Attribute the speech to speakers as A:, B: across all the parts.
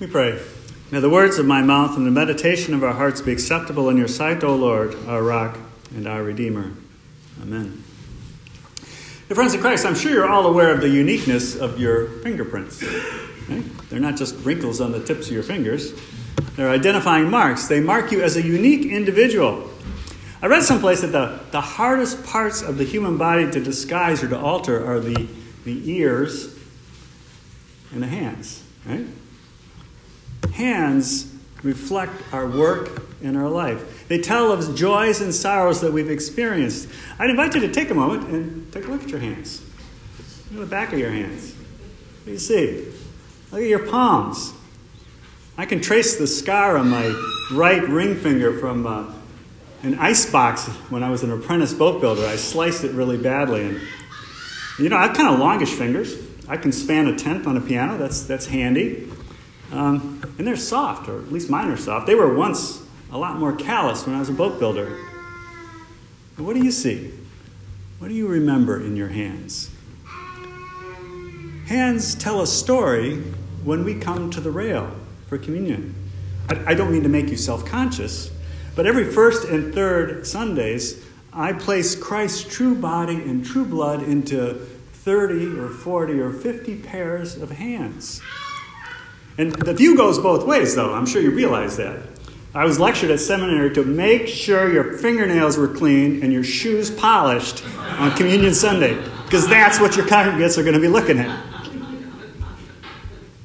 A: We pray. May the words of my mouth and the meditation of our hearts be acceptable in your sight, O Lord, our rock and our Redeemer. Amen. Dear friends in Christ, I'm sure you're all aware of the uniqueness of your fingerprints. They're not just wrinkles on the tips of your fingers, they're identifying marks. They mark you as a unique individual. I read someplace that the, the hardest parts of the human body to disguise or to alter are the, the ears and the hands, right? Hands reflect our work and our life. They tell of joys and sorrows that we've experienced. I'd invite you to take a moment and take a look at your hands. Look at the back of your hands. What do you see? Look at your palms. I can trace the scar on my right ring finger from uh, an ice box when I was an apprentice boat builder. I sliced it really badly. And, you know, I have kind of longish fingers. I can span a tenth on a piano. That's, that's handy. Um, and they're soft, or at least mine are soft. They were once a lot more callous when I was a boat builder. What do you see? What do you remember in your hands? Hands tell a story when we come to the rail for communion. I, I don't mean to make you self conscious, but every first and third Sundays, I place Christ's true body and true blood into 30 or 40 or 50 pairs of hands. And the view goes both ways, though. I'm sure you realize that. I was lectured at seminary to make sure your fingernails were clean and your shoes polished on Communion Sunday, because that's what your congregants are going to be looking at.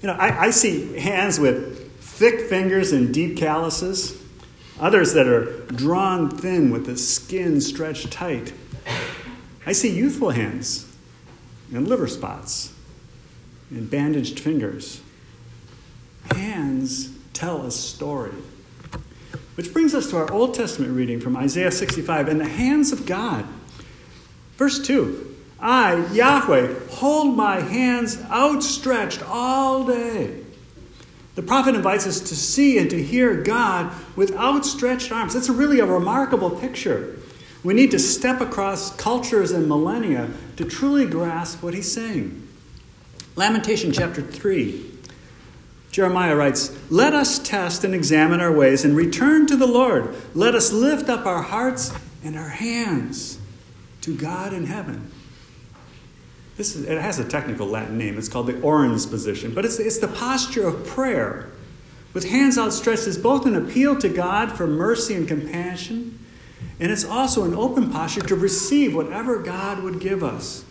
A: You know, I, I see hands with thick fingers and deep calluses, others that are drawn thin with the skin stretched tight. I see youthful hands and liver spots and bandaged fingers hands tell a story. Which brings us to our Old Testament reading from Isaiah 65 and the hands of God. Verse 2 I, Yahweh, hold my hands outstretched all day. The prophet invites us to see and to hear God with outstretched arms. That's really a remarkable picture. We need to step across cultures and millennia to truly grasp what he's saying. Lamentation chapter 3 Jeremiah writes, Let us test and examine our ways and return to the Lord. Let us lift up our hearts and our hands to God in heaven. This is, it has a technical Latin name. It's called the orans position, but it's, it's the posture of prayer. With hands outstretched is both an appeal to God for mercy and compassion, and it's also an open posture to receive whatever God would give us.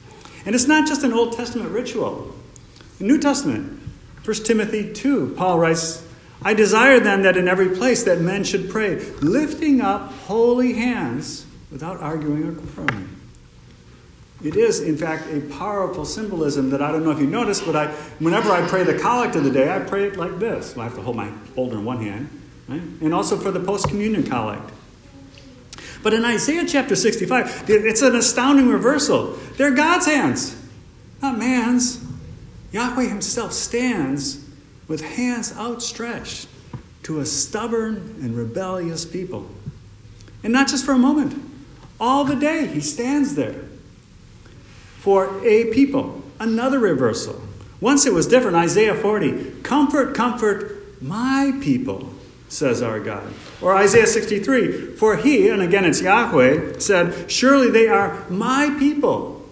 A: And it's not just an Old Testament ritual. The New Testament, 1 Timothy 2, Paul writes, I desire then that in every place that men should pray, lifting up holy hands without arguing or quarreling. It is, in fact, a powerful symbolism that I don't know if you noticed, but I, whenever I pray the collect of the day, I pray it like this. Well, I have to hold my folder in one hand, right? And also for the post communion collect. But in Isaiah chapter 65, it's an astounding reversal. They're God's hands, not man's. Yahweh himself stands with hands outstretched to a stubborn and rebellious people. And not just for a moment, all the day he stands there for a people. Another reversal. Once it was different. Isaiah 40 Comfort, comfort my people, says our God. Or Isaiah 63 For he, and again it's Yahweh, said, Surely they are my people,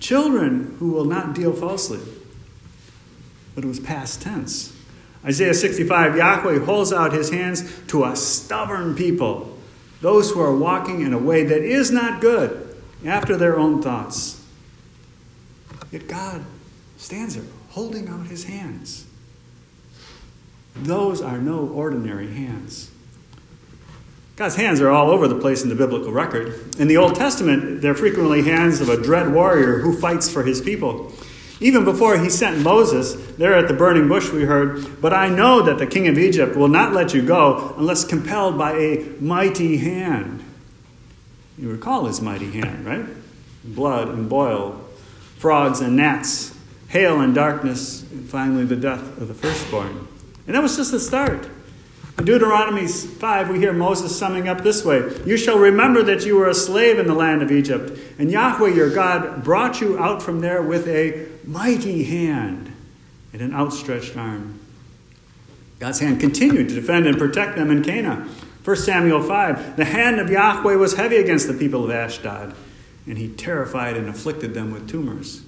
A: children who will not deal falsely but it was past tense. Isaiah 65 Yahweh holds out his hands to a stubborn people, those who are walking in a way that is not good after their own thoughts. Yet God stands there holding out his hands. Those are no ordinary hands. God's hands are all over the place in the biblical record. In the Old Testament, they're frequently hands of a dread warrior who fights for his people. Even before he sent Moses, there at the burning bush, we heard, But I know that the king of Egypt will not let you go unless compelled by a mighty hand. You recall his mighty hand, right? Blood and boil, frogs and gnats, hail and darkness, and finally the death of the firstborn. And that was just the start. In Deuteronomy 5, we hear Moses summing up this way You shall remember that you were a slave in the land of Egypt, and Yahweh your God brought you out from there with a mighty hand and an outstretched arm. God's hand continued to defend and protect them in Canaan. 1 Samuel 5 The hand of Yahweh was heavy against the people of Ashdod, and he terrified and afflicted them with tumors.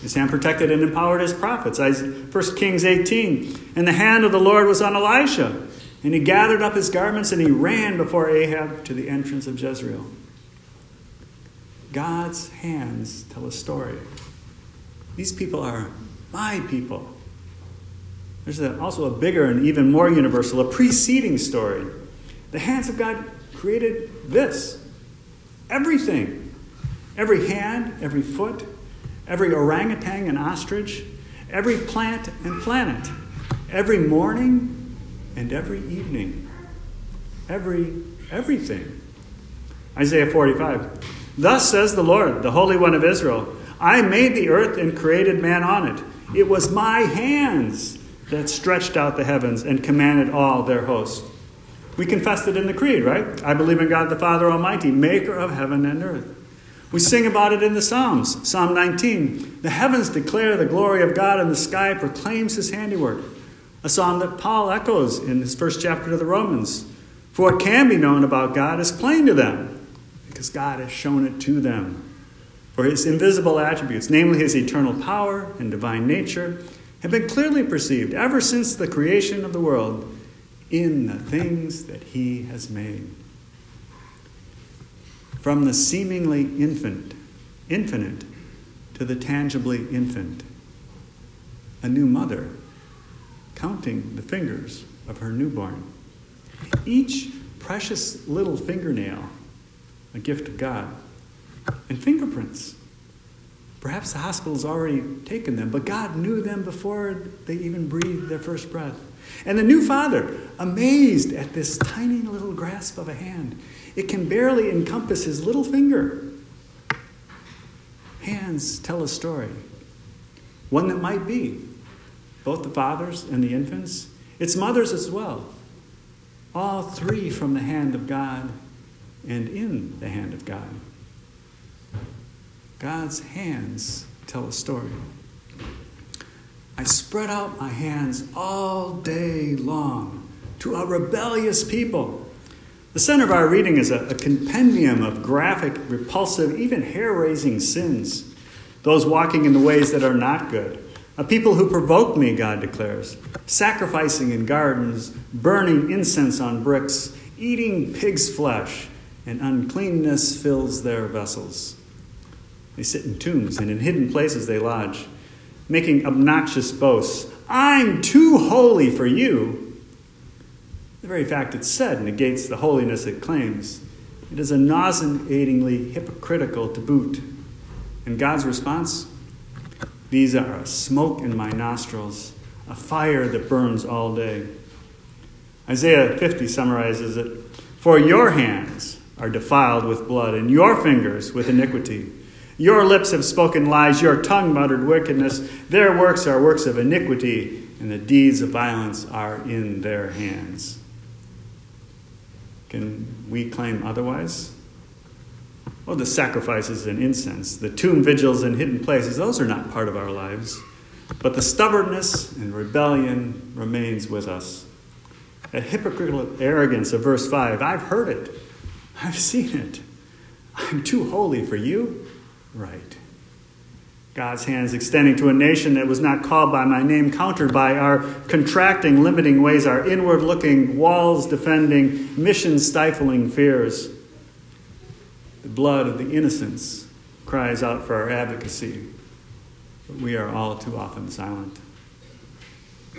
A: His hand protected and empowered his prophets. 1 Kings 18 And the hand of the Lord was on Elisha, and he gathered up his garments and he ran before Ahab to the entrance of Jezreel. God's hands tell a story. These people are my people. There's a, also a bigger and even more universal, a preceding story. The hands of God created this everything. Every hand, every foot, every orangutan and ostrich, every plant and planet, every morning and every evening. Every, everything. Isaiah 45. Thus says the Lord, the Holy One of Israel I made the earth and created man on it. It was my hands that stretched out the heavens and commanded all their hosts. We confessed it in the Creed, right? I believe in God the Father Almighty, maker of heaven and earth. We sing about it in the Psalms. Psalm 19 The heavens declare the glory of God, and the sky proclaims his handiwork. A psalm that Paul echoes in his first chapter to the Romans. For what can be known about God is plain to them, because God has shown it to them. For his invisible attributes, namely his eternal power and divine nature, have been clearly perceived ever since the creation of the world in the things that he has made. From the seemingly infant, infinite to the tangibly infant, a new mother counting the fingers of her newborn. Each precious little fingernail, a gift of God, and fingerprints Perhaps the hospital's already taken them, but God knew them before they even breathed their first breath. And the new father, amazed at this tiny little grasp of a hand, it can barely encompass his little finger. Hands tell a story, one that might be both the fathers and the infants, its mothers as well. All three from the hand of God and in the hand of God. God's hands tell a story. I spread out my hands all day long to a rebellious people. The center of our reading is a, a compendium of graphic, repulsive, even hair raising sins. Those walking in the ways that are not good. A people who provoke me, God declares, sacrificing in gardens, burning incense on bricks, eating pig's flesh, and uncleanness fills their vessels. They sit in tombs, and in hidden places they lodge, making obnoxious boasts. I'm too holy for you. The very fact it's said negates the holiness it claims. It is nauseatingly hypocritical to boot. And God's response? These are a smoke in my nostrils, a fire that burns all day. Isaiah 50 summarizes it For your hands are defiled with blood, and your fingers with iniquity. Your lips have spoken lies, your tongue muttered wickedness. Their works are works of iniquity, and the deeds of violence are in their hands. Can we claim otherwise? Oh, the sacrifices and incense, the tomb vigils and hidden places, those are not part of our lives. But the stubbornness and rebellion remains with us. That hypocritical arrogance of verse 5, I've heard it, I've seen it. I'm too holy for you right. God's hands extending to a nation that was not called by my name, countered by our contracting, limiting ways, our inward looking, walls defending, mission stifling fears. The blood of the innocents cries out for our advocacy, but we are all too often silent.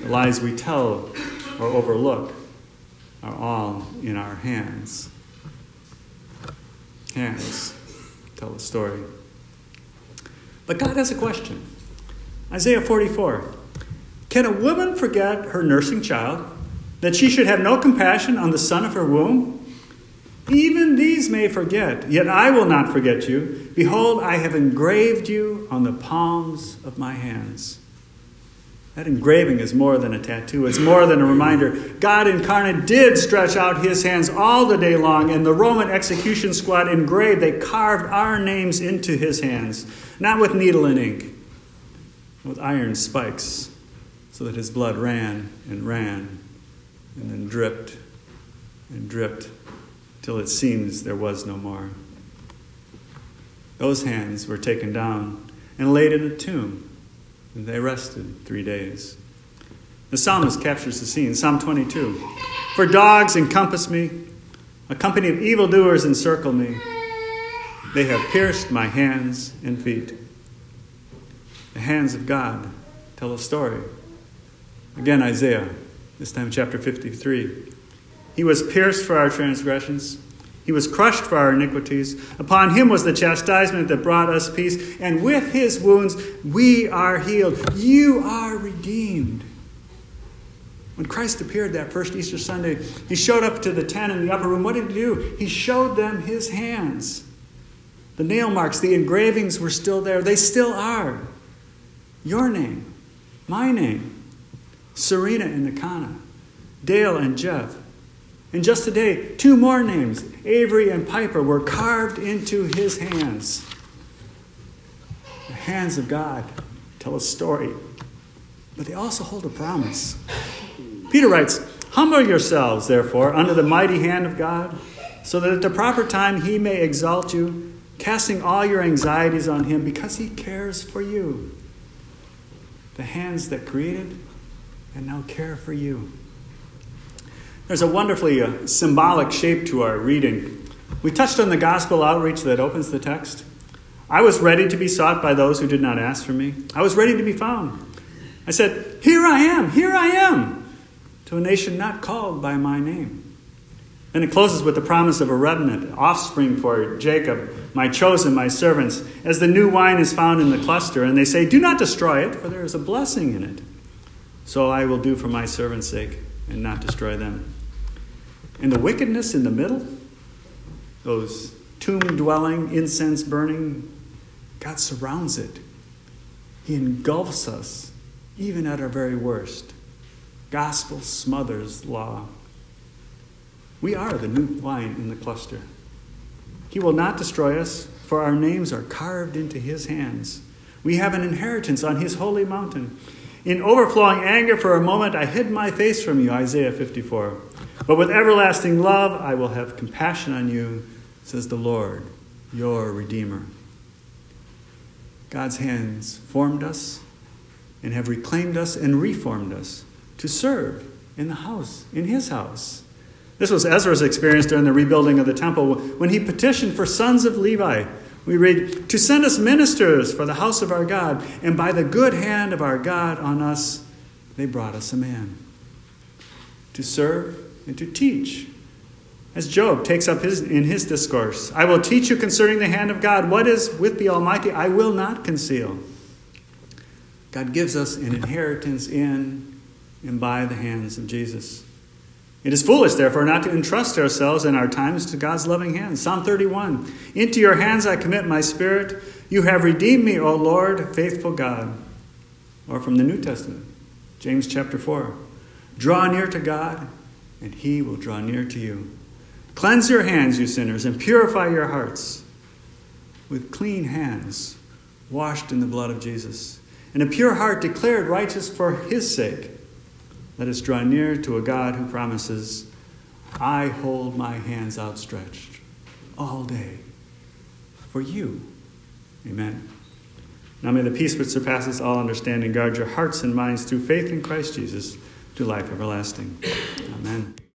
A: The lies we tell or overlook are all in our hands. Hands tell the story. But God has a question. Isaiah 44 Can a woman forget her nursing child, that she should have no compassion on the son of her womb? Even these may forget, yet I will not forget you. Behold, I have engraved you on the palms of my hands. That engraving is more than a tattoo, it's more than a reminder. God incarnate did stretch out his hands all the day long, and the Roman execution squad engraved, they carved our names into his hands, not with needle and ink, with iron spikes. so that his blood ran and ran and then dripped and dripped till it seems there was no more. Those hands were taken down and laid in a tomb, they rested three days. The psalmist captures the scene Psalm 22 For dogs encompass me, a company of evildoers encircle me. They have pierced my hands and feet. The hands of God tell a story. Again, Isaiah, this time chapter 53. He was pierced for our transgressions. He was crushed for our iniquities. Upon him was the chastisement that brought us peace, and with his wounds we are healed. You are redeemed. When Christ appeared that first Easter Sunday, he showed up to the ten in the upper room. What did he do? He showed them his hands. The nail marks, the engravings were still there. They still are. Your name, my name, Serena and Nakana, Dale and Jeff. And just today, two more names, Avery and Piper, were carved into his hands. The hands of God tell a story, but they also hold a promise. Peter writes, Humble yourselves, therefore, under the mighty hand of God, so that at the proper time he may exalt you, casting all your anxieties on him because he cares for you. The hands that created and now care for you. There's a wonderfully uh, symbolic shape to our reading. We touched on the gospel outreach that opens the text. I was ready to be sought by those who did not ask for me. I was ready to be found. I said, Here I am, here I am, to a nation not called by my name. Then it closes with the promise of a remnant, offspring for Jacob, my chosen, my servants, as the new wine is found in the cluster. And they say, Do not destroy it, for there is a blessing in it. So I will do for my servants' sake and not destroy them. And the wickedness in the middle, those tomb dwelling, incense burning, God surrounds it. He engulfs us, even at our very worst. Gospel smothers law. We are the new wine in the cluster. He will not destroy us, for our names are carved into his hands. We have an inheritance on his holy mountain. In overflowing anger for a moment, I hid my face from you, Isaiah 54. But with everlasting love, I will have compassion on you, says the Lord, your Redeemer. God's hands formed us and have reclaimed us and reformed us to serve in the house, in his house. This was Ezra's experience during the rebuilding of the temple when he petitioned for sons of Levi. We read, To send us ministers for the house of our God, and by the good hand of our God on us, they brought us a man. To serve and to teach. As Job takes up his, in his discourse, I will teach you concerning the hand of God. What is with the Almighty, I will not conceal. God gives us an inheritance in and by the hands of Jesus. It is foolish, therefore, not to entrust ourselves and our times to God's loving hands. Psalm 31 Into your hands I commit my spirit. You have redeemed me, O Lord, faithful God. Or from the New Testament, James chapter 4 Draw near to God, and he will draw near to you. Cleanse your hands, you sinners, and purify your hearts with clean hands, washed in the blood of Jesus, and a pure heart declared righteous for his sake. Let us draw near to a God who promises, I hold my hands outstretched all day for you. Amen. Now may the peace which surpasses all understanding guard your hearts and minds through faith in Christ Jesus to life everlasting. Amen.